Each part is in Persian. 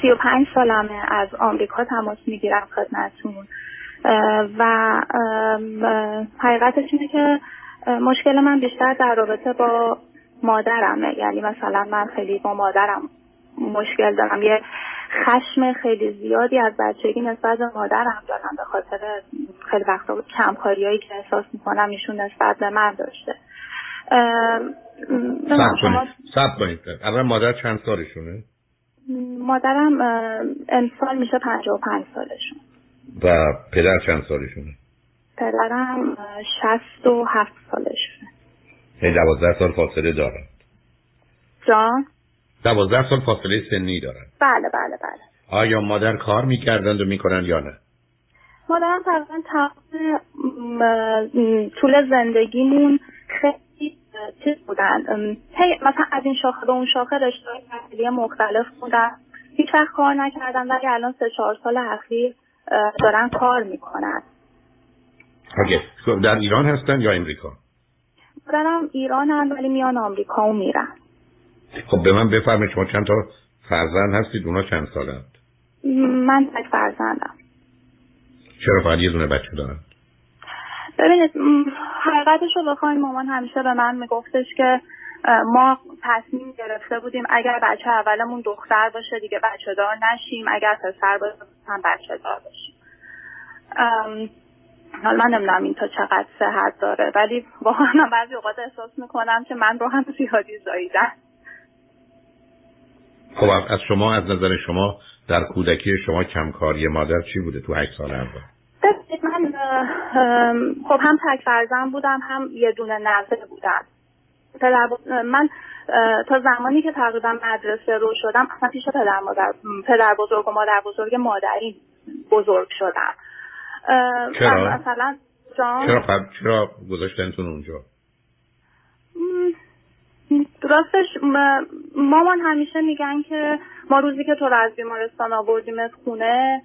سی و پنج سالمه از آمریکا تماس می‌گیرم خدمتتون. و حقیقتش اینه که مشکل من بیشتر در رابطه با مادرمه. یعنی مثلا من خیلی با مادرم مشکل دارم. یه خشم خیلی زیادی از بچگی نسبت به مادرم دارم به خاطر خیلی وقتا کمکاریایی که احساس می‌کنم ایشون نسبت به من داشته. سب کنید. سب کنید. مادر چند سالشونه؟ مادرم امسال میشه پنجه و پنج سالشون. و پدر چند سالشونه؟ پدرم شست و هفت سالشونه. یعنی دوازده سال فاصله دارند جان؟ دوازده سال فاصله سنی دارند بله بله بله. آیا مادر کار می‌کردند و می‌کنند یا نه؟ مادرم تقریبا تمام طول زندگیمون چیز بودن. مثلا از این شاخه به اون شاخه رشته تحصیلی مختلف بودن. هیچ وقت کار نکردن ولی الان سه چهار سال اخیر دارن کار می‌کنن. اوکی. خب، در ایران هستن یا امریکا؟ دارم ایران هم ولی میان آمریکا و میرن. خب به من بفرمایید شما چند تا فرزند هستید؟ اونا چند سالند؟ من تک فرزندم. چرا فقط یه دونه بچه دارن؟ ببینید حقیقتش رو بخواین مامان همیشه به من میگفتش که ما تصمیم گرفته بودیم اگر بچه اولمون دختر باشه دیگه بچه دار نشیم اگر پسر باشه هم بچه دار باشیم حالا من نمی‌دونم این تا چقدر صحت داره ولی واقعا بعضی اوقات احساس می‌کنم که من رو هم زیادی زاییدن. خب از شما از نظر شما در کودکی شما کمکاری مادر چی بوده تو هشت سال اول؟ خب هم تک فرزن بودم هم یه دونه نظر بودم پدر من تا زمانی که تقریبا مدرسه رو شدم اصلا پیش پدر مادر پدر بزرگ و مادر بزرگ مادری بزرگ شدم چرا؟ مثلا جان؟ چرا چرا گذاشتنتون اونجا؟ راستش مامان همیشه میگن که ما روزی که تو رو از بیمارستان آوردیم خونه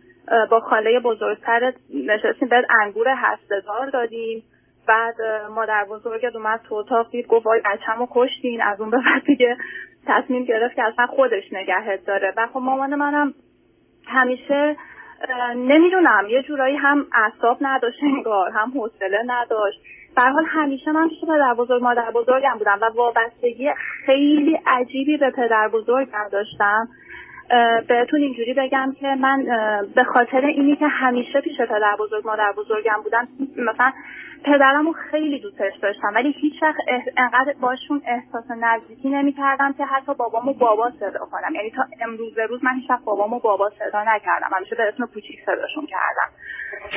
با خاله بزرگتر نشستیم. بهت انگور هستهدار دادیم. بعد مادر بزرگت اومد تو اتاق دید گفت وای بچه‌مو کشتین. از اون به بعد دیگه تصمیم گرفت که اصلا خودش نگهت داره. و خب مامان منم همیشه نمی‌دونم یه جورایی هم اعصاب نداشت انگار هم حوصله نداشت. در حال همیشه من پیش پدر بزرگ مادر بزرگم بودم و وابستگی خیلی عجیبی به پدر بزرگم داشتم. بهتون اینجوری بگم که من به خاطر اینی که همیشه پیش پدر بزرگ مادر بزرگم بودم مثلا پدرمو خیلی دوستش داشتم ولی هیچ وقت انقدر باشون احساس نزدیکی نمی‌کردم که حتی بابامو بابا صدا کنم. یعنی تا امروز روز من هیچ وقت بابامو بابا صدا نکردم. همیشه به اسم کوچیک صداشون کردم.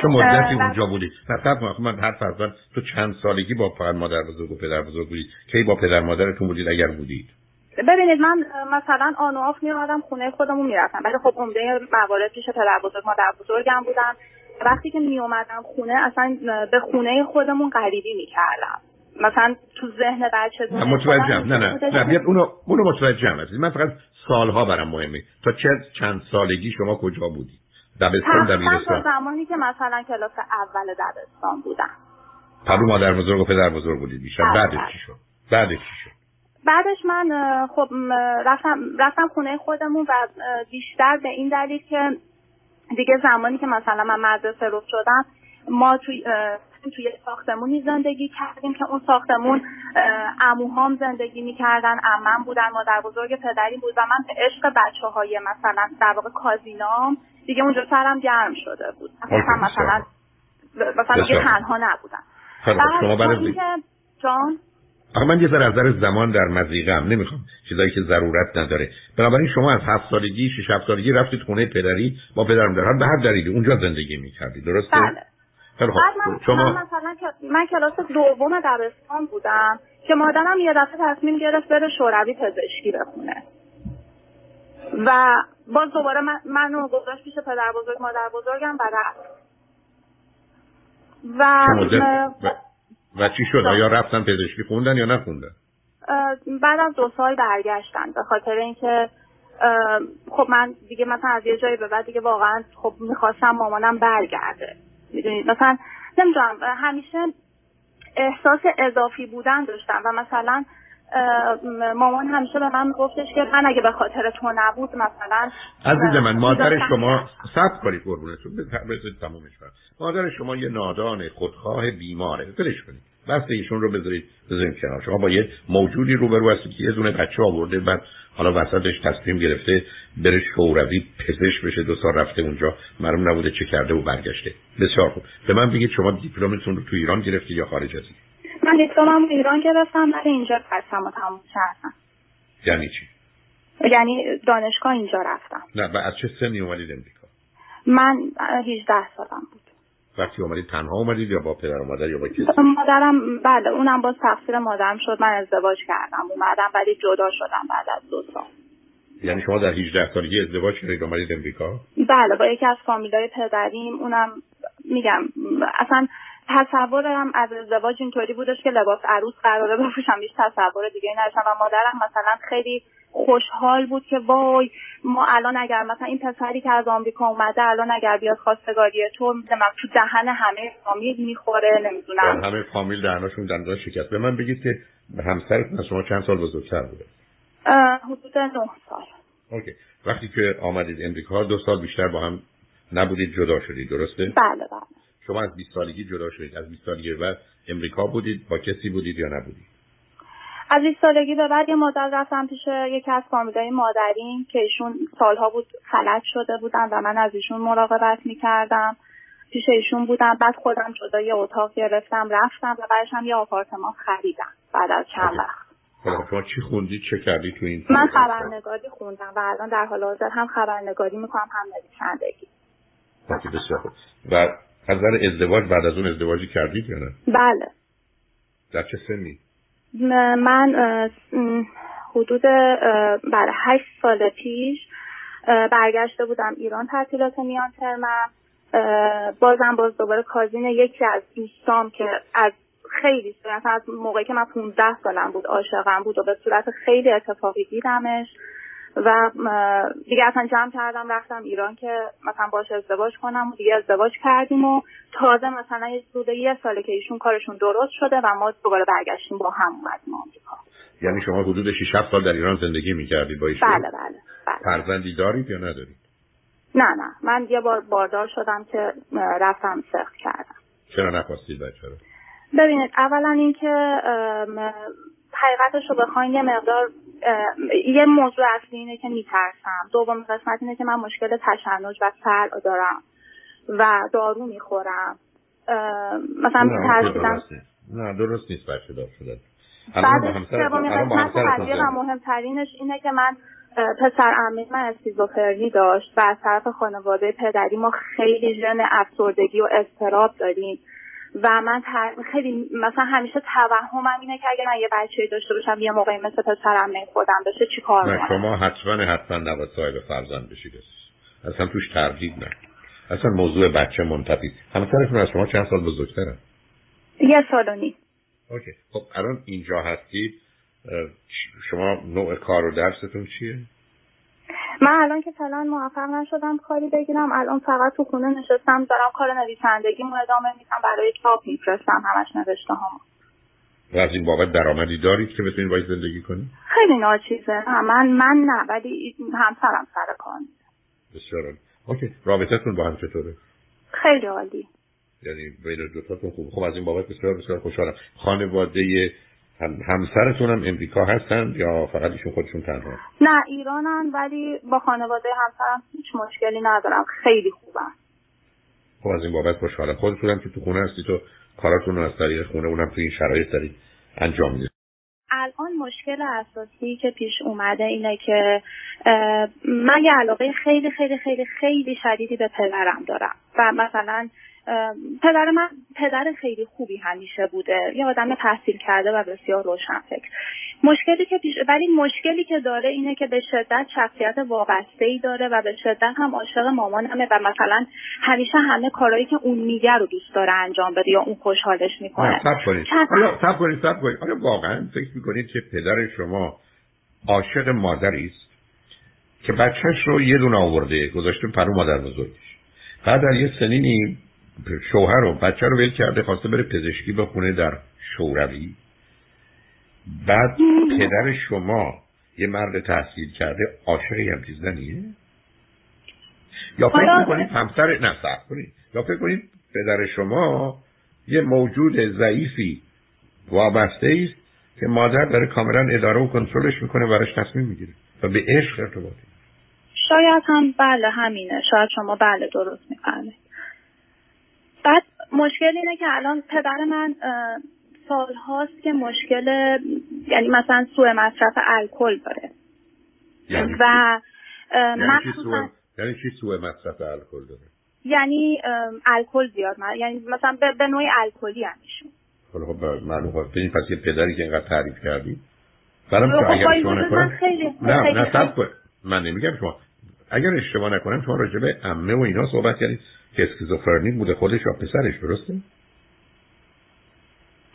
چه مدتی اونجا بودی؟ من هر فرزند تو چند سالگی با فقط مادر بزرگ و پدر بزرگ بودید کی با پدر مادرتون بودید؟ اگر بودید. ببینید من مثلا آن و آف خونه خودمون می‌رفتم. ولی خب عمده موارد پیش پدر بزرگ مادر بزرگم بودم وقتی که می اومدم خونه اصلا به خونه خودمون غریبی می‌کردم. مثلا تو ذهن بچه متوجهم. نه نه. نه اونو اونو متوجهم هستید. من فقط سالها برام مهمه. تا چه چند سالگی شما کجا بودید؟ دبستان دبیرستان. زمانی که مثلا کلاس اول دبستان بودم. پدر مادر بزرگ و پدر بزرگ بودید بیشتر. بعدش. چی شد؟ بعدش چی شد؟ بعدش من خب رفتم رفتم خونه خودمون و بیشتر به این دلیل که دیگه زمانی که مثلا من مدرسه رو شدم ما توی توی ساختمونی زندگی کردیم که اون ساختمون اموهام زندگی می‌کردن امم بودن مادر بزرگ پدری بود و من به عشق بچه های مثلا در واقع کازینام دیگه اونجا سرم گرم شده بود. مثلا مثلا مثلا دیگه تنها نبودم. شما برای جان؟ آخه من یه ذره از نظر زمان در مزیقم نمی‌خوام چیزایی که ضرورت نداره. بنابراین شما از هفت سالگی شش هفت سالگی رفتید خونه پدری با پدر مادر به هر دلیلی اونجا زندگی می‌کردید درسته؟ بله. خب من شما من مثلا من کلاس دوم دبستان بودم که مادرم یه دفعه تصمیم گرفت بره شوروی پزشکی بخونه. و باز دوباره من منو گذاشت پیش پدر بزرگ مادر بزرگم و رفت و و چی شد؟ آیا رفتن پزشکی خوندن یا نخوندن؟ بعد از دو سال برگشتن به خاطر اینکه خب من دیگه مثلا از یه جایی به بعد دیگه واقعا خب می‌خواستم مامانم برگرده. می‌دونید مثلا نمی‌دونم همیشه احساس اضافی بودن داشتم و مثلا مامان همیشه به من گفتش که من اگه به خاطر تو نبود مثلا عزیز من مادر شما سب کنید قربونتون. بذارید تمومش کنم. مادر شما یه نادان خودخواه بیماره. فلش کنید. بس ایشون رو بذارید بذارید کنار. شما با یه موجودی روبرو هستید که یه دونه بچه آورده بعد حالا وسطش تصمیم گرفته بره شوروی پزشک بشه دو سال رفته اونجا. معلوم نبوده چه کرده و برگشته. بسیار خوب. به من بگید شما دیپلمتون رو تو ایران گرفتید یا خارج هستید من دیپلمم ایران گرفتم ولی اینجا درسم و تموم کردم. یعنی چی؟ یعنی دانشگاه اینجا رفتم. نه از چه سنی اومدید امریکا؟ من 18 سالم بود. وقتی اومدید تنها اومدید یا با پدر و مادر یا با کسی؟ مادرم بله اونم باز تقصیر مادرم شد من ازدواج کردم اومدم ولی جدا شدم بعد از دو سال. یعنی شما در 18 سالگی ازدواج کردید اومدید امریکا؟ بله با یکی از فامیلای پدریم اونم میگم اصلا تصورم از ازدواج اینطوری بودش که لباس عروس قراره بپوشم هیچ تصور دیگه نداشتم. و مادرم مثلا خیلی خوشحال بود که وای ما الان اگر مثلا این پسری که از آمریکا اومده الان اگر بیاد خواستگاری تو تو دهن همه فامیل می‌خوره نمی‌دونم. همه فامیل دهناشون دندان شکست. به من بگید که همسرتون از شما چند سال بزرگتر بوده؟ حدود نه سال. اوکی. وقتی که آمدید امریکا دو سال بیشتر با هم نبودید جدا شدید درسته؟ بله بله. شما از 20 سالگی جدا شدید. از 20 سالگی بعد امریکا بودید. با کسی بودید یا نبودید؟ از 20 سالگی به بعد یه مدت رفتم پیش یکی از فامیلای مادرین که ایشون سالها بود فلج شده بودن و من از ایشون مراقبت می‌کردم. پیش ایشون بودم. بعد خودم جدا یه اتاق گرفتم رفتم و بعدش هم یه آپارتمان خریدم بعد از چند وقت. شما چی خوندید؟ چه کردی تو این من خبرنگاری خوندم و الان در حال حاضر هم خبرنگاری می‌کنم هم نویسندگی. خوب. و از نظر ازدواج بعد از اون ازدواجی کردید یا نه؟ بله. در چه سنی؟ من حدود بله هشت سال پیش برگشته بودم ایران تعطیلات میان ترمم بازم باز دوباره کازین یکی از دوستام که از خیلی از موقعی که من 15 سالم بود عاشقم بود و به صورت خیلی اتفاقی دیدمش. و دیگه اصلا جمع کردم رفتم ایران که مثلا باش ازدواج کنم و دیگه ازدواج کردیم و تازه مثلا یه حدود یه ساله که ایشون کارشون درست شده و ما دوباره برگشتیم با هم اومدیم آمریکا. یعنی شما حدود 6 7 سال در ایران زندگی می‌کردید با ایشون؟ بله بله, بله. فرزندی دارید یا ندارید؟ نه نه. من یه بار باردار شدم که رفتم سخت کردم. چرا نخواستید بچه رو؟ ببینید اولا اینکه حقیقتش رو بخواین یه مقدار یه موضوع اصلی اینه که میترسم. دوم قسمت اینه که من مشکل تشنج و سر دارم و دارو می‌خورم. مثلا میترسیدم نه درست نیست بچه دار شده بعد سومین قسمت و مهمترینش اینه که من پسر امی من اسکیزوفرنی داشت و از طرف خانواده پدری ما خیلی ژن افسردگی و استراب داریم. و من خیلی مثلا همیشه توهمم اینه که اگه من یه بچه داشته باشم یه موقعی مثل پسرم خودم بشه چی کار نه شما حتما حتما نباید صاحب فرزند بشید اصلا توش تردید نه. اصلا موضوع بچه منتفی. همسرتون از شما چند سال بزرگتره؟ یه سال و نیم. اوکی. خب الان اینجا هستید. شما نوع کار و درستون چیه؟ من الان که فعلا موفق نشدم کاری بگیرم الان فقط تو خونه نشستم دارم کار نویسندگی مو ادامه میدم برای کتاب میفرستم همش نوشته هم و از این بابت درآمدی دارید که بتونید باید زندگی کنید؟ خیلی ناچیزه من من نه ولی همسرم سر کار بسیار اوکی رابطتون با هم چطوره؟ خیلی عالی. یعنی بین دوتاتون خوب. خب از این بابت بسیار بسیار خوشحالم. خانواده همسرتون هم امریکا هستن یا فقط ایشون خودشون تنها؟ نه ایرانن ولی با خانواده همسرم هیچ مشکلی ندارم. خیلی خوبم خب از این بابت خوشحالم. خودتون هم که تو خونه هستی تو کاراتون رو از طریق خونه اونم تو این شرایط دارید انجام می‌دید الان مشکل اساسی که پیش اومده اینه که من یه علاقه خیلی خیلی خیلی خیلی شدیدی به پدرم دارم. و مثلا پدر من پدر خیلی خوبی همیشه بوده. یه آدم تحصیل کرده و بسیار روشن فکر. مشکلی که پیش ولی مشکلی که داره اینه که به شدت شخصیت وابسته ای داره و به شدت هم عاشق مامانمه و مثلا همیشه همه کارهایی که اون میگه رو دوست داره انجام بده یا اون خوشحالش می‌کنه. سب کنید. سب کنید سب کنید. آیا واقعا فکر می‌کنید که پدر شما عاشق مادری است که بچهش رو یه دونه آورده گذاشته پرو مادر بزرگش. بعد در یه سنینی شوهر و بچه رو ول کرده خواسته بره پزشکی بخونه در شوروی. بعد پدر شما یه مرد تحصیل کرده عاشق هم زنیه یا فکر می‌کنید همسر نه کنید. یا فکر کنید پدر شما یه موجود ضعیفی وابسته است که مادر داره کاملا اداره و کنترلش می‌کنه و براش تصمیم می‌گیره و به عشق ارتباطی. شاید هم بله همینه. شاید شما بله درست میفرمایید. بعد مشکل اینه که الان پدر من سال هاست که مشکل یعنی مثلا سوء مصرف الکل داره. یعنی و یعنی چی سوء؟ یعنی چی سوء مصرف الکل داره؟ یعنی الکل زیاد من یعنی مثلا به نوعی الکلی هم ایشون خب معلوم خب پس یه پدری که اینقدر تعریف کردی برام که خب، اگر شما نکنم نه نه سب من نمیگم شما. اگر اشتباه نکنم شما راجع به عمه و اینا صحبت کردید. که اسکیزوفرنی بوده خودش یا پسرش درسته؟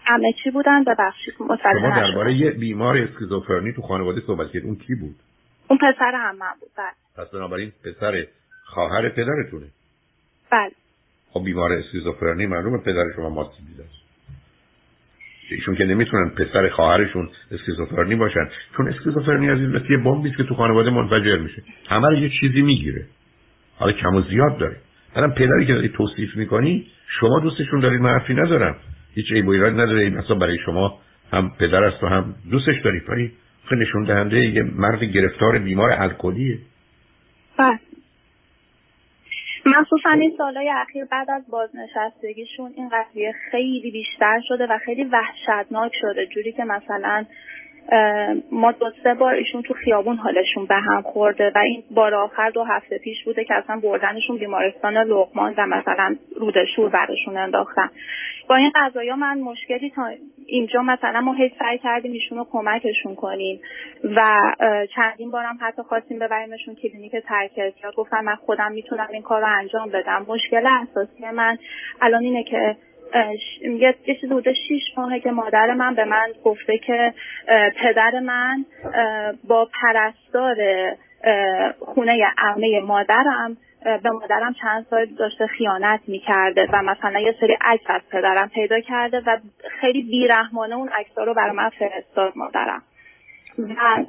عمه چی بودن ببخشید شما درباره یه بیمار اسکیزوفرنی تو خانواده صحبت کردید اون کی بود؟ اون پسر عمه بود بله. پس بنابراین پسر خواهر پدرتونه. بله. خب بیمار اسکیزوفرنی معلومه پدر شما ماسی دیده ایشون که نمی‌تونن پسر خواهرشون اسکیزوفرنی باشن چون اسکیزوفرنی از این مثل یه بمبی که تو خانواده منفجر میشه. همه رو یه چیزی می‌گیره. حالا کم و زیاد داره. الان پدری که داری توصیف می‌کنی شما دوستشون دارید من حرفی ندارم. هیچ عیب و نداره. مثلا برای شما هم پدر است و هم دوستش دارید ولی نشون دهنده یه مرد گرفتار بیمار الکلیه. بله. مخصوصا این سالهای اخیر بعد از بازنشستگیشون این قضیه خیلی بیشتر شده و خیلی وحشتناک شده. جوری که مثلا ما دو سه بار ایشون تو خیابون حالشون به هم خورده و این بار آخر دو هفته پیش بوده که اصلا بردنشون بیمارستان لغمان و مثلا رودشور برشون انداختن. با این قضايا من مشکلی تا اینجا مثلا ما هیچ سعی کردیم ایشون رو کمکشون کنیم و چندین بارم حتی خواستیم ببریمشون کلینیک ترک اعتیاد گفتم من خودم می‌تونم این کار رو انجام بدم. مشکل اساسی من الان اینه که یه چیزی بوده شیش ماهه که مادر من به من گفته که پدر من با پرستار خونه عمه مادرم به مادرم چند سال داشته خیانت می‌کرده و مثلا یه سری عکس از پدرم پیدا کرده و خیلی بیرحمانه اون عکس رو برای من فرستاد مادرم. و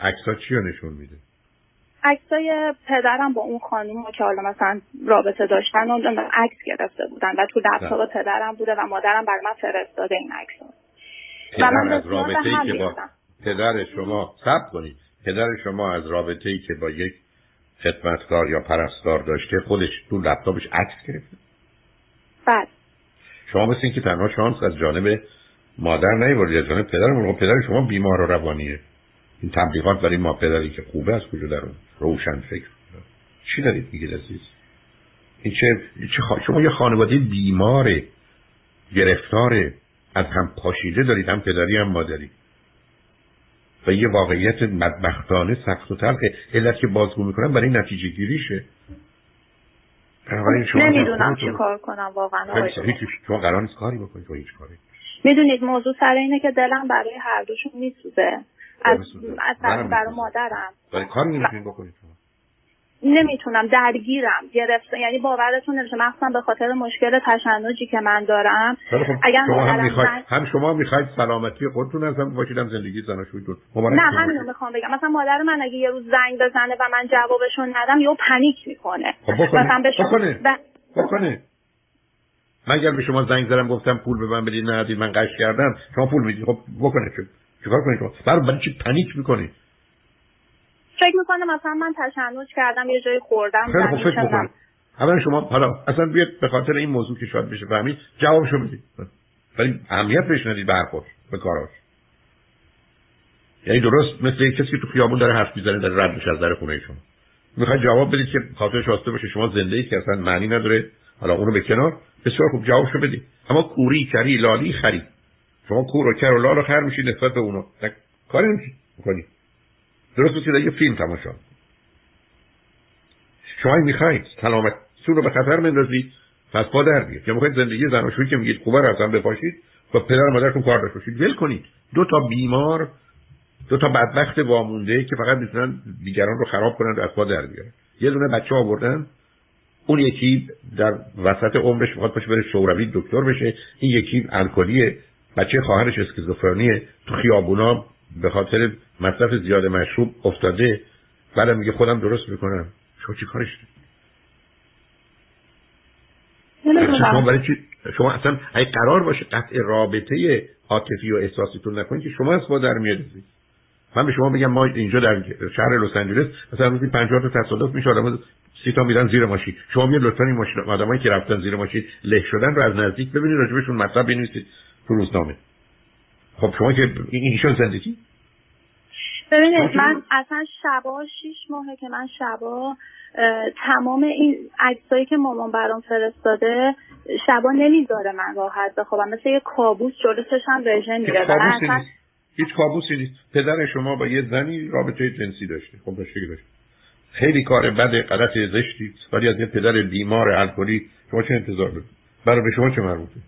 عکس چی نشون میده؟ عکسای پدرم با اون خانوم که حالا مثلا رابطه داشتن و عکس گرفته بودن و تو لپتاپ پدرم بوده و مادرم برای من فرستاده این عکس و من از رابطه ای که با پدر شما ثبت کنید. پدر شما از رابطه ای که با یک خدمتکار یا پرستار داشته خودش تو لپتاپش عکس گرفته؟ بله. شما مثل که تنها شانس از جانب مادر نیوردید از جانب پدر پدر شما بیمار و روانیه. این تبلیغات برای ما پدری که خوبه از کجا در روشن فکر؟ چی دارید میگید عزیز؟ این چه, چه شما یه خانواده بیماره گرفتار از هم پاشیده دارید هم پدری هم مادری. و یه واقعیت بدبختانه سخت و تلخه علت که بازگو می‌کنم برای نتیجه گیریشه. نمی‌دونم چی کار کنم واقعا. شما قرار نیست کاری بکنید هیچ کاری. می‌دونید موضوع سر اینه که دلم برای هر دوشون میسوزه. از از برای مادرم. برای کار نمی‌تونید بکنید نمی‌تونم. درگیرم. گرفته یعنی باورتون نمیشه. مخصوصا به خاطر مشکل تشنجی که من دارم. خب اگر شما هم می‌خواید هم شما می‌خواید سلامتی خودتون از هم باشید هم زندگی زناشویتون نه همینو می‌خوام بگم. مثلا مادر من اگه یه روز زنگ بزنه و من جوابشون ندم یهو پنیک می‌کنه. خب بکنه. مثلا به شما بکنه. ب... بکنه. من اگر به شما زنگ زدم گفتم پول به من بدید ندید من قش کردم. شما پول می‌دید. خب بکنه چه؟ چیکار کنید شما برای چی پنیک می‌کنید فکر می‌کنه مثلا من تشنج کردم یه جایی خوردم خیلی خوب فکر بکنید اولا شما حالا اصلا بیاد به خاطر این موضوع که شاید بشه فهمید جوابشو بدید ولی اهمیت بهش ندید به حرفاش به کاراش. یعنی درست مثل یک کسی که تو خیابون داره حرف می‌زنه در رد میشه از در خونه شما. می‌خواد جواب بدید که خاطرش واسطه باشه. شما زنده ای که اصلا معنی نداره. حالا اونو به کنار. بسیار خوب جوابشو بدید اما کوری کری لالی خری. شما کور و کر و لال و خر میشید نسبت به اونو کاری نمی‌کنید درست مثل یه فیلم تماشا شما می‌خواید سلامت رو به خطر مندازید پس پا در بیاد یا می‌خواید زندگی زناشویی که میگید خوبه رو اصلا بپاشید و پدر مادرتون کار داشته باشید ول کنید. دو تا بیمار دو تا بدبخت وامونده که فقط می‌تونن دیگران رو خراب کنند و از پا در بیارن. یه دونه بچه آوردن. اون یکی در وسط عمرش می‌خواد باشه بره شوروی دکتر بشه. این یکی الکلیه. بچه خواهرش اسکیزوفرنی تو خیابونا به خاطر مصرف زیاد مشروب افتاده. بعدم میگه خودم درست می‌کنم. شما چی کارش؟ شما برای چی؟ شما اصلا اگه قرار باشه قطع رابطه عاطفی و احساسیتون نکنید که شما از با در میاد من به شما بگم ما اینجا در شهر لس آنجلس مثلا روزی 50 تا تصادف میشه آدم سی تا میرن زیر ماشین. شما میاد لطفا این ماشین آدمایی که رفتن زیر ماشین له شدن رو از نزدیک ببینید راجبشون مطلب بنویسید. تو روزنامه. خب شما که این ایشون زندگی ببینید من اصلا شبا شیش ماهه که من شبا تمام این عکسایی که مامان برام فرستاده شبا نمی‌ذاره من راحت بخوابم. مثل یه کابوس جلو چشم رژن میره هیچ کابوسی نیست. پدر شما با یه زنی رابطه جنسی داشته. خب داشته که داشته. خیلی کار بد غلط زشتی. ولی از یه پدر بیمار الکلی شما چه انتظار دارید؟ برای به شما چه مربوطه؟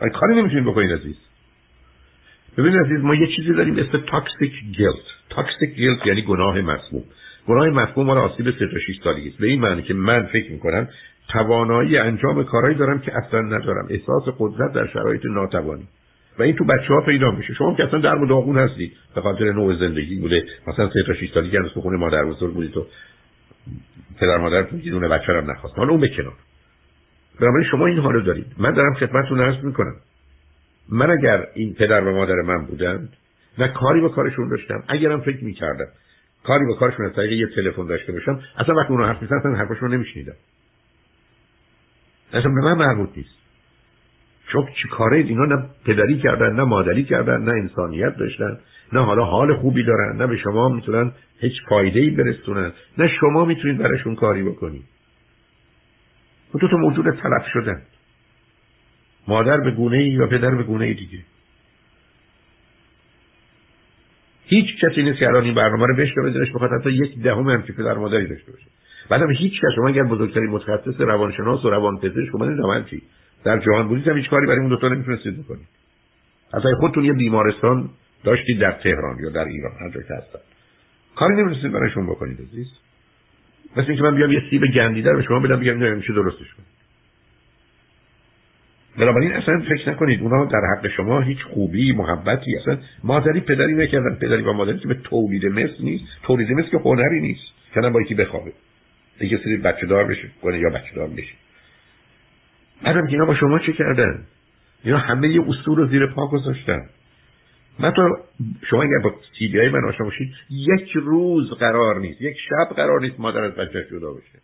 کاری نمی‌تونید بکنید عزیز. ببینید عزیز ما یه چیزی داریم اسم toxic guilt toxic guilt یعنی گناه مسموم گناه مسموم مال آسیب 3 تا 6 سالگی به این معنی که من فکر می‌کنم توانایی انجام کارهایی دارم که اصلا ندارم. احساس قدرت در شرایط ناتوانی. و این تو بچه ها پیدا میشه. شما که اصلا درب و داغون هستید به خاطر نوع زندگی بوده. مثلا سه تا 6 سالگی هنوز تو خونه مادر بزرگ بودید تو. پدر مادرتون یه دونه بچه هم نخواست. حالا اون بکنار بنابراین شما این حالو دارید. من دارم خدمتتون عرض می‌کنم. من اگر این پدر و مادر من بودند نه کاری با کارشون داشتم. اگرم فکر می‌کردم کاری با کارشون از طریق یه تلفن داشته باشم اصلا وقتی اونو حرف می‌زنن حرفشون نمیشنیدم. اصلا به من مربوط نیست. چون چی کاره اینا نه پدری کردن نه مادری کردن نه انسانیت داشتن نه حالا حال خوبی دارن نه به شما می‌تونن هیچ فایده ای برسونن نه شما می‌تونید براشون کاری بکنید. و دو تا موجود تلف شدن مادر به گونه ای و پدر به گونه ای دیگه. هیچ کسی نیست که الان این برنامه رو بشنوه دلش بخواد. حتی یک دهم هم که پدر مادری داشته باشه. بعدم هیچ کس شما اگر بزرگترین متخصص روانشناس و روانپزشک شما نمی‌دونم چی در جهان بودید هم هیچ کاری برای اون دوتا نمی‌تونستید بکنید. اصلا خودتون یه بیمارستان داشتید در تهران یا در ایران هر جا که هستن. کاری نمی‌تونستید برایشون بکنید عزیز. مثل اینکه من بیام یه سیب گندیده رو به شما بدم بگم نمیشه درستش کنید بنابراین اصلا فکر نکنید اونا در حق شما هیچ خوبی محبتی اصلا مادری پدری نکردن. پدری با مادری که به تولید مثل نیست. تولید مثل که هنری نیست. کردن با یکی بخوابه. دیگه سری بچه دار بشه کنه یا بچه دار بشه. بعدم اینا با شما چه کردن؟ اینا همه یه اصول رو زیر پا گذاشتن. من تو شما اگر با های من آشنا باشید یک روز قرار نیست یک شب قرار نیست مادر از بچه جدا بشه.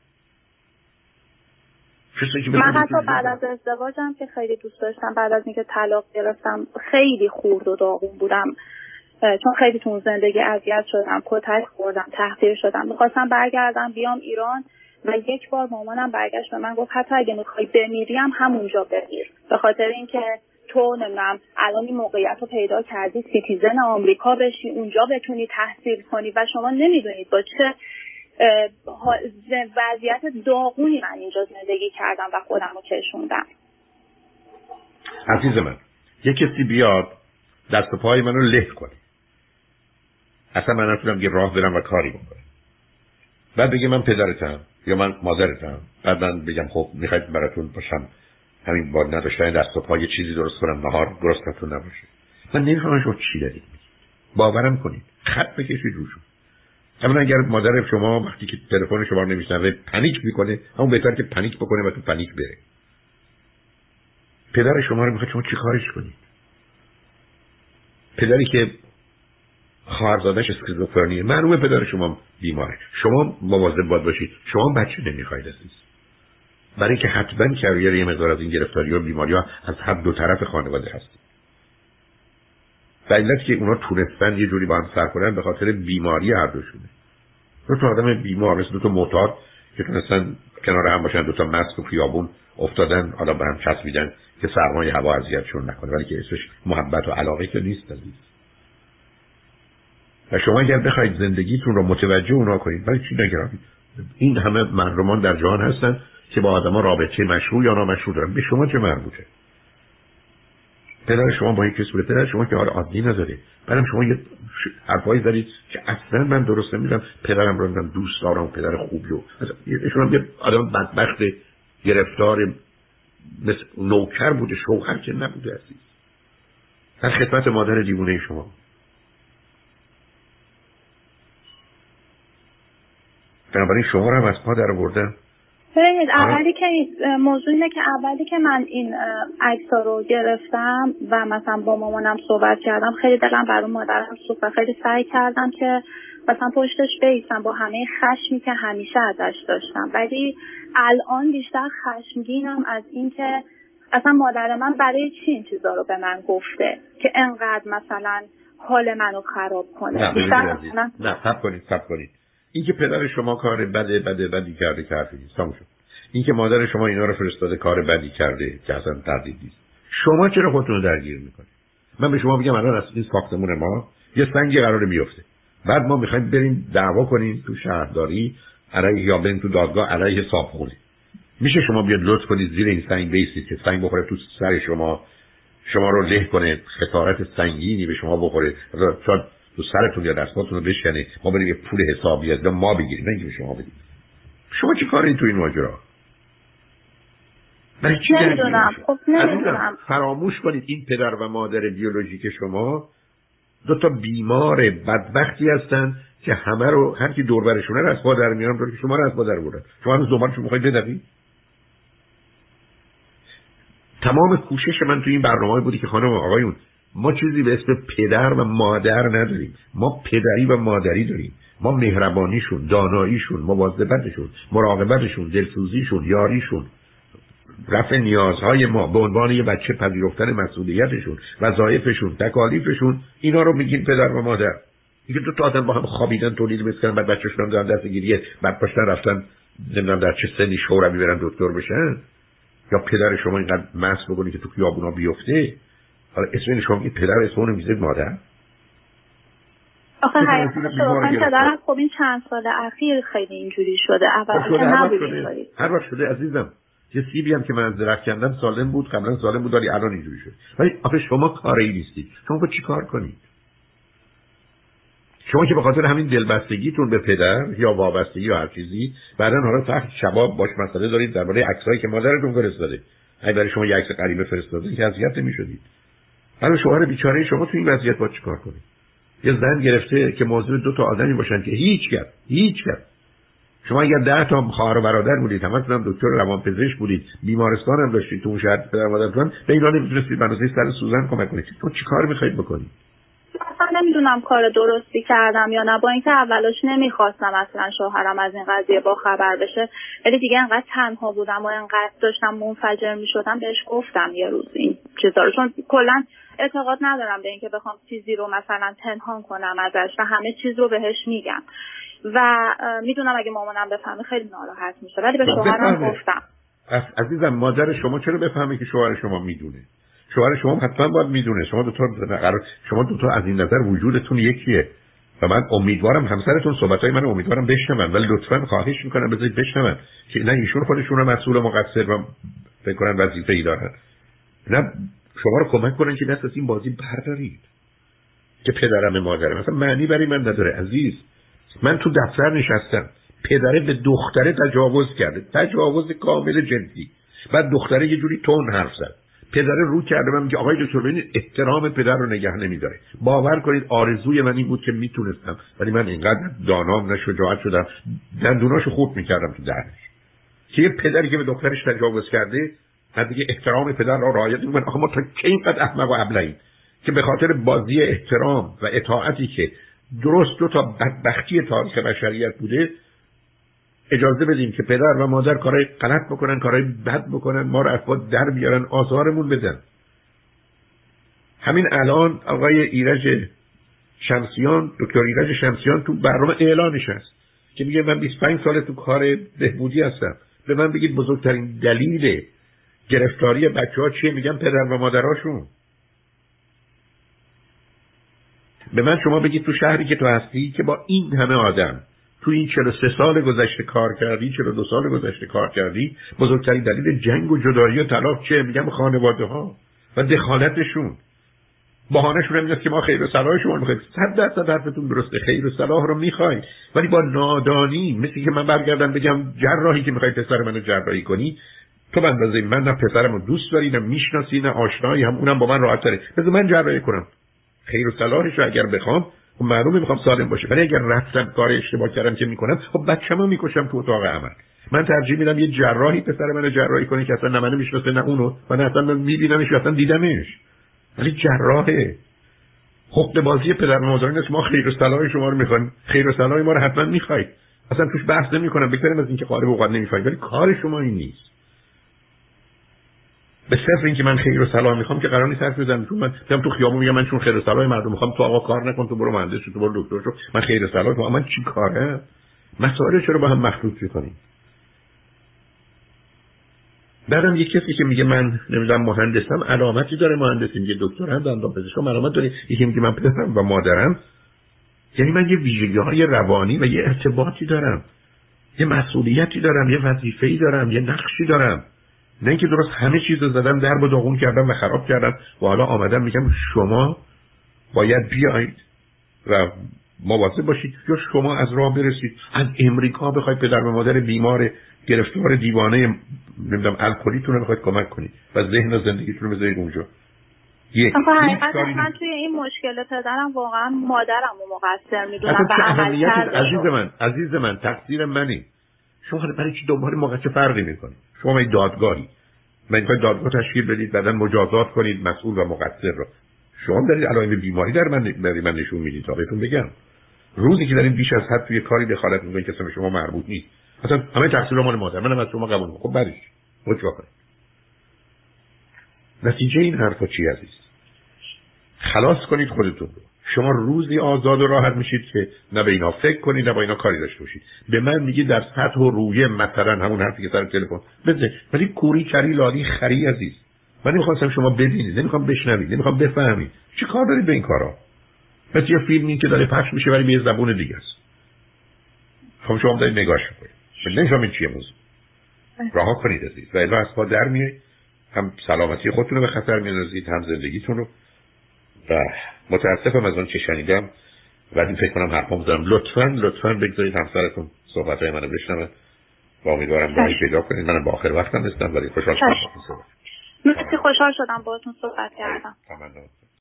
من حتی بعد از ازدواجم که خیلی دوست داشتم بعد از اینکه طلاق گرفتم خیلی خورد و داغون بودم. چون خیلی تو زندگی اذیت شدم کتک خوردم تحقیر شدم. می‌خواستم برگردم بیام ایران و یک بار مامانم برگشت به من گفت حتی اگه می‌خوای بمیری هم همونجا بمیر. به خاطر اینکه تو نمی‌دونم الان این موقعیت رو پیدا کردی. citizen آمریکا بشی. اونجا بتونی تحصیل کنی و شما نمی‌دونید با چه وضعیت داغونی من اینجا زندگی کردم و خودم رو کشوندم. عزیز من یه کسی بیاد دست و پای منو له کنه. اصلا من نتونم یه راه برم و کاری بکنم. بعد بگه من پدرتم یا من مادرتم. بعد من بگم خب می‌خواید براتون باشم. همین با نداشتن دست و پای چیزی درست کنم نهار درستتون نباشه. من نمی‌خوام شما چی دارید. باورم کنید. خط بکشید روشون. اما اگر مادر شما وقتی که تلفن شما نمیشنوه پنیک می‌کنه همون بهتر که پنیک بکنه و تو پنیک بره. پدر شما رو می‌خواد شما چی کارش کنید؟ پدری که خواهرزادش اسکیزوفرنیه معلومه پدر شما بیماره. شما مواظب باید باشید. شما بچه نمی‌خواید عزیز. برای اینکه حتما کریر یه مقدار از این گرفتاری و بیماری ها از هر دو طرف خانواده هست. و که اونا تونستن یه جوری با هم سر کنن به خاطر بیماری هر دوشونه. دو تا آدم بیمار مثل دو تا معتاد که تونستن کنار هم باشن دو تا مست و خیابون افتادن حالا به هم چسبیدن که سرمایه هوا اذیتشون نکنه ولی که اسمش محبت و علاقه که نیست عزیز. و شما اگر بخواید زندگیتون رو متوجه اونا کنید ولی چی نگرانید این همه مردمان در جهان هستن. که با آدما رابطه مشروع یا نامشروع دارن به شما چه مربوطه؟ پدر شما با یک کسی بوده. پدر شما که حال عادی نداره بعدم شما یه حرفایی دارید که اصلا من درست نمیدم پدرم رو دوست دارم. پدر خوبی و ایشون یه آدم بدبخت گرفتار مثل نوکر بوده. شوهر که نبوده عزیز. در خدمت مادر دیوونه شما. بنابراین شما رو از پا در آوردن ببینید اولی که موضوع اینه که اولی که من این عکس رو گرفتم و مثلا با مامانم صحبت کردم خیلی دلم برای مادرم سوخت و خیلی سعی کردم که مثلا پشتش بیستم با همه خشمی که همیشه ازش داشتم. ولی الان بیشتر خشمگینم از اینکه اصلا مادر من برای چی این چیزا رو به من گفته که انقدر مثلا حال منو خراب کنه؟ نه نه سب کنید سب کنید. این که پدر شما کار بده بده بدی کرده حرفی نیست. شد. این که مادر شما اینا رو فرستاده کار بدی کرده که اصلا تردید نیست. شما چرا خودتون رو درگیر می‌کنید؟ من به شما بگم الان از این ساختمون ما یه سنگی قرار بیفته. بعد ما می‌خوایم بریم دعوا کنیم تو شهرداری علیه یا بریم تو دادگاه علیه صابخونه. میشه شما بیاد لطف کنید زیر این سنگ بیسید که سنگ بخوره تو سر شما. شما رو له کنه خسارت سنگینی به شما بخوره. تو سرتون یا دستاتون رو بشکنه ما بریم یه پول حسابی از ما بگیریم نه شما بدیم. شما چی کاری تو این ماجرا؟ برای چی خب نمی‌دونم. فراموش کنید این پدر و مادر بیولوژیک شما دو تا بیمار بدبختی هستن که همه رو هر کی دور برشونه رو از پا در میارن که شما رو از پا در بردن شما هنوز دنبالشون می‌خواید بدوید تمام کوشش من تو این برنامه بودی که خانم آقایون ما چیزی به اسم پدر و مادر نداریم. ما پدری و مادری داریم. ما مهربانیشون داناییشون مواظبتشون مراقبتشون دلسوزیشون یاریشون. رفع نیازهای ما به عنوان یه بچه پذیرفتن مسئولیتشون وظایفشون تکالیفشون اینا رو میگیم پدر و مادر. اینکه دو تا آدم با هم خوابیدن تولید می‌کنن بعد بچه‌شون هم دارن دست گیریه بعد پاشتن رفتن نمی‌دونم در چه سنی شورمی برن دکتر بشن. یا پدر شما اینقدر مس بکنی که تو خیابونا بیفته؟ حالا اسم شما میگید پدر اسم اون می‌ذارید مادر؟ آخه حقیقتا پدرم خب این چند سال اخیر خیلی اینجوری شده اول که نبود هر وقت شده عزیزم. یه سیبی هم که من از درخت کندم سالم بود قبلا سالم بود ولی الان اینجوری شد ولی آخه شما کاری نیستید. شما با چی کار کنید؟ شما که به خاطر همین دلبستگیتون به پدر یا وابستگی یا هر چیزی بعدا حالا تحت شباب باش مسئله دارید درباره عکسایی که مادرتون فرستاده. اگه برای شما یه عکس غریبه فرستاده که اذیت نمی‌شدید. حالا شوهر بیچاره شما تو این وضعیت با چیکار کنید یه زن گرفته که موضوع دو تا آدمی باشن که هیچ کرد هیچ کرد شما اگر ده تا خواهر و برادر بودید همتون هم دکتر روانپزشک بودید بیمارستان هم داشتید تو اون شهر پدر مادرتون به اینا نمی‌تونستید بناسه سر سوزن کمک کنید. تو چیکار می‌خواید بکنید؟ اصلا نمی‌دونم کار درستی کردم یا نه. با اینکه اولش نمی‌خواستم اصلا شوهرم از این قضیه با خبر بشه ولی دیگه انقدر تنها بودم و انقدر داشتم منفجر می‌شدم بهش گفتم یه روز این چیزا رو. چون کلا اعتقاد ندارم به اینکه بخوام چیزی رو مثلا پنهان کنم ازش و همه چیز رو بهش میگم. و می‌دونم اگه مامانم بفهمه خیلی ناراحت میشه. ولی به شوهرم گفتم. عزیزم مادر شما چرا بفهمه که شوهر شما می‌دونه؟ شوهر شما حتما باید می‌دونه. شما دو تا شما دو تا از این نظر وجودتون یکیه. و من امیدوارم همسرتون صحبت های من امیدوارم بشنون. ولی لطفا خواهش می‌کنم بذارید بشنون. که نه ایشون خودشون مسئول و مقصر و فکر کنن وظیفه ای دارن. نه شما رو کمک کنن که دست از این بازی بردارید. که پدرم مادرم مثلا معنی برای من نداره عزیز. من تو دفتر نشستم. پدره به دختره تجاوز کرده. تجاوز کامل جنسی بعد دختره یه جوری تون حرف زد. پدره رو کرده من میگه آقای دکتر ببینید احترام پدر رو نگه نمیداره. باور کنید آرزوی من این بود که می‌تونستم. ولی من اینقدر دانام نه شجاعت شدم. دندوناشو خورد می‌کردم تو دهنش. که یه پدری که به دخترش تجاوز کرده بعد دیگه احترام پدر را رعایت می‌کنه. آخه ما تا کی اینقدر احمق و ابلهیم که به خاطر بازی احترام و اطاعتی که درست دو تا بدبختی تاریخ بشریت بوده اجازه بدیم که پدر و مادر کارهای غلط بکنن کارهای بد بکنن ما رو از در بیارن آزارمون بدن همین الان آقای ایرج شمسیان دکتر ایرج شمسیان تو برنامه اعلانش هست که میگه من 25 سال تو کار بهبودی هستم. به من بگید بزرگترین دلیل گرفتاری بچه ها چیه؟ میگم پدر و مادراشون. به من شما بگید تو شهری که تو هستی که با این همه آدم تو این 43 سال گذشته کار کردی 42 سال گذشته کار کردی بزرگترین دلیل جنگ و جدایی و طلاق چه میگم خانواده ها و دخالتشون. بهانهشون هم که ما خیر و صلاح شما می‌خوایم. صد درصد حرفتون درسته. خیر و صلاح رو می‌خوایم. ولی با نادانی مثل که من برگردم بگم جراحی که می‌خوای پسر منو جراحی کنی تو به اندازه من نه پسرمو دوست داری نه می‌شناسی نه آشنایی هم اونم با من راحت تره. بذار من جراحی کنم. خیر و صلاحش رو اگر بخوام خب معلومه می‌خوام سالم باشه. ولی اگر رفتم کار اشتباه کردم که می‌کنم خب بچه‌مو می‌کشم تو اتاق عمل. من ترجیح میدم یه جراحی پسر منو جراحی کنه که اصلا نه منو می‌شناسه نه اونو و نه اصلا میبینمش اصلا دیدمش. ولی جراحه. حق بازی پدر مادران است ما خیر و صلاح شما رو می‌خوایم. خیر و صلاح ما رو حتما می‌خواید. اصلا توش بحث نمی کنم بگذاریم از اینکه قالب اوقات نمی‌فهمید ولی کار شما این نیست. به صرف اینکه من خیر و صلاح می‌خوام که قرار نیست حرف بزنم. چون من میگم تو خیابون میگم من چون خیر و صلاح مردم می‌خوام تو آقا کار نکن تو برو مهندس تو برو دکتر شو. من خیر و صلاح تو من چی کاره؟ مسائل چرا با هم مخلوط می‌کنیم؟ بعدم یه کسی که میگه من نمی‌دونم مهندسم علامتی داره مهندسی میگه دکترم دندان پزشکم علامت داره. یکی میگه من پدرم و مادرم. یعنی من یه ویژگی های روانی و یه ارتباطی دارم. یه مسئولیتی دارم یه وظیفه‌ای دارم یه نقشی دارم. نه اینکه درست همه چیز رو زدم در و داغون کردم و خراب کردم و حالا آمدم میگم شما باید بیایید و مواظب باشید یا شما از راه برسید. از امریکا بخواید پدر و مادر بیمار گرفتار دیوانه نمی‌دونم الکلیتون رو بخواید کمک کنید و ذهن و زندگیتون رو بذارید اونجا. یک من توی این مشکل پدرم واقعا مادرم رو مقصر می‌دونم و عزیز من عزیز من تقصیر منی. شما برای چی دوباره چه فرقی می‌کنید شما این دادگاهی. من می‌خواید دادگاه تشکیل بدید بعدا مجازات کنید مسئول و مقصر رو. شما دارید علائم بیماری در من برای من نشون می‌دید تا بهتون بگم. روزی که دارید بیش از حد توی کاری دخالت می‌کنید که به شما مربوط نیست. مثلا همه تقصیر مال مادر منم از شما قبول خب بعدش چیکار کنید نتیجه این حرفا چی عزیز؟ خلاص کنید خودتون رو. شما روزی آزاد و راحت میشید که نه به اینا فکر کنید نه با اینا کاری داشته باشید. به من میگی در سطح و رویه مثلا همون حرفی که سر تلفن. بزن ولی کوری کری لادی خری عزیز. من نمی‌خواستم شما ببینید نمی‌خوام بشنوید نمی‌خوام بفهمید. چی کار دارید به این کارا؟ مثل یه فیلمی که داره پخش میشه ولی به یه زبون دیگه است. خب شما دارید نگاش کنید نمی‌فهمید چیه موضوع. راه کنید عزیز. و الا از پا در میایید هم سلامتی خودتون رو به خطر میاندازید هم زندگیتون رو. و متاسفم از اون که شنیدم ولی فکر کنم حرفام دارم. لطفا لطفا بگذارید همسرتون صحبت های منو بشنوه و امیدوارم راهی پیدا کنید. منم با آخر وقتم هستم ولی خوشحال شدم مرسی خوشحال شدم باهاتون صحبت کردم.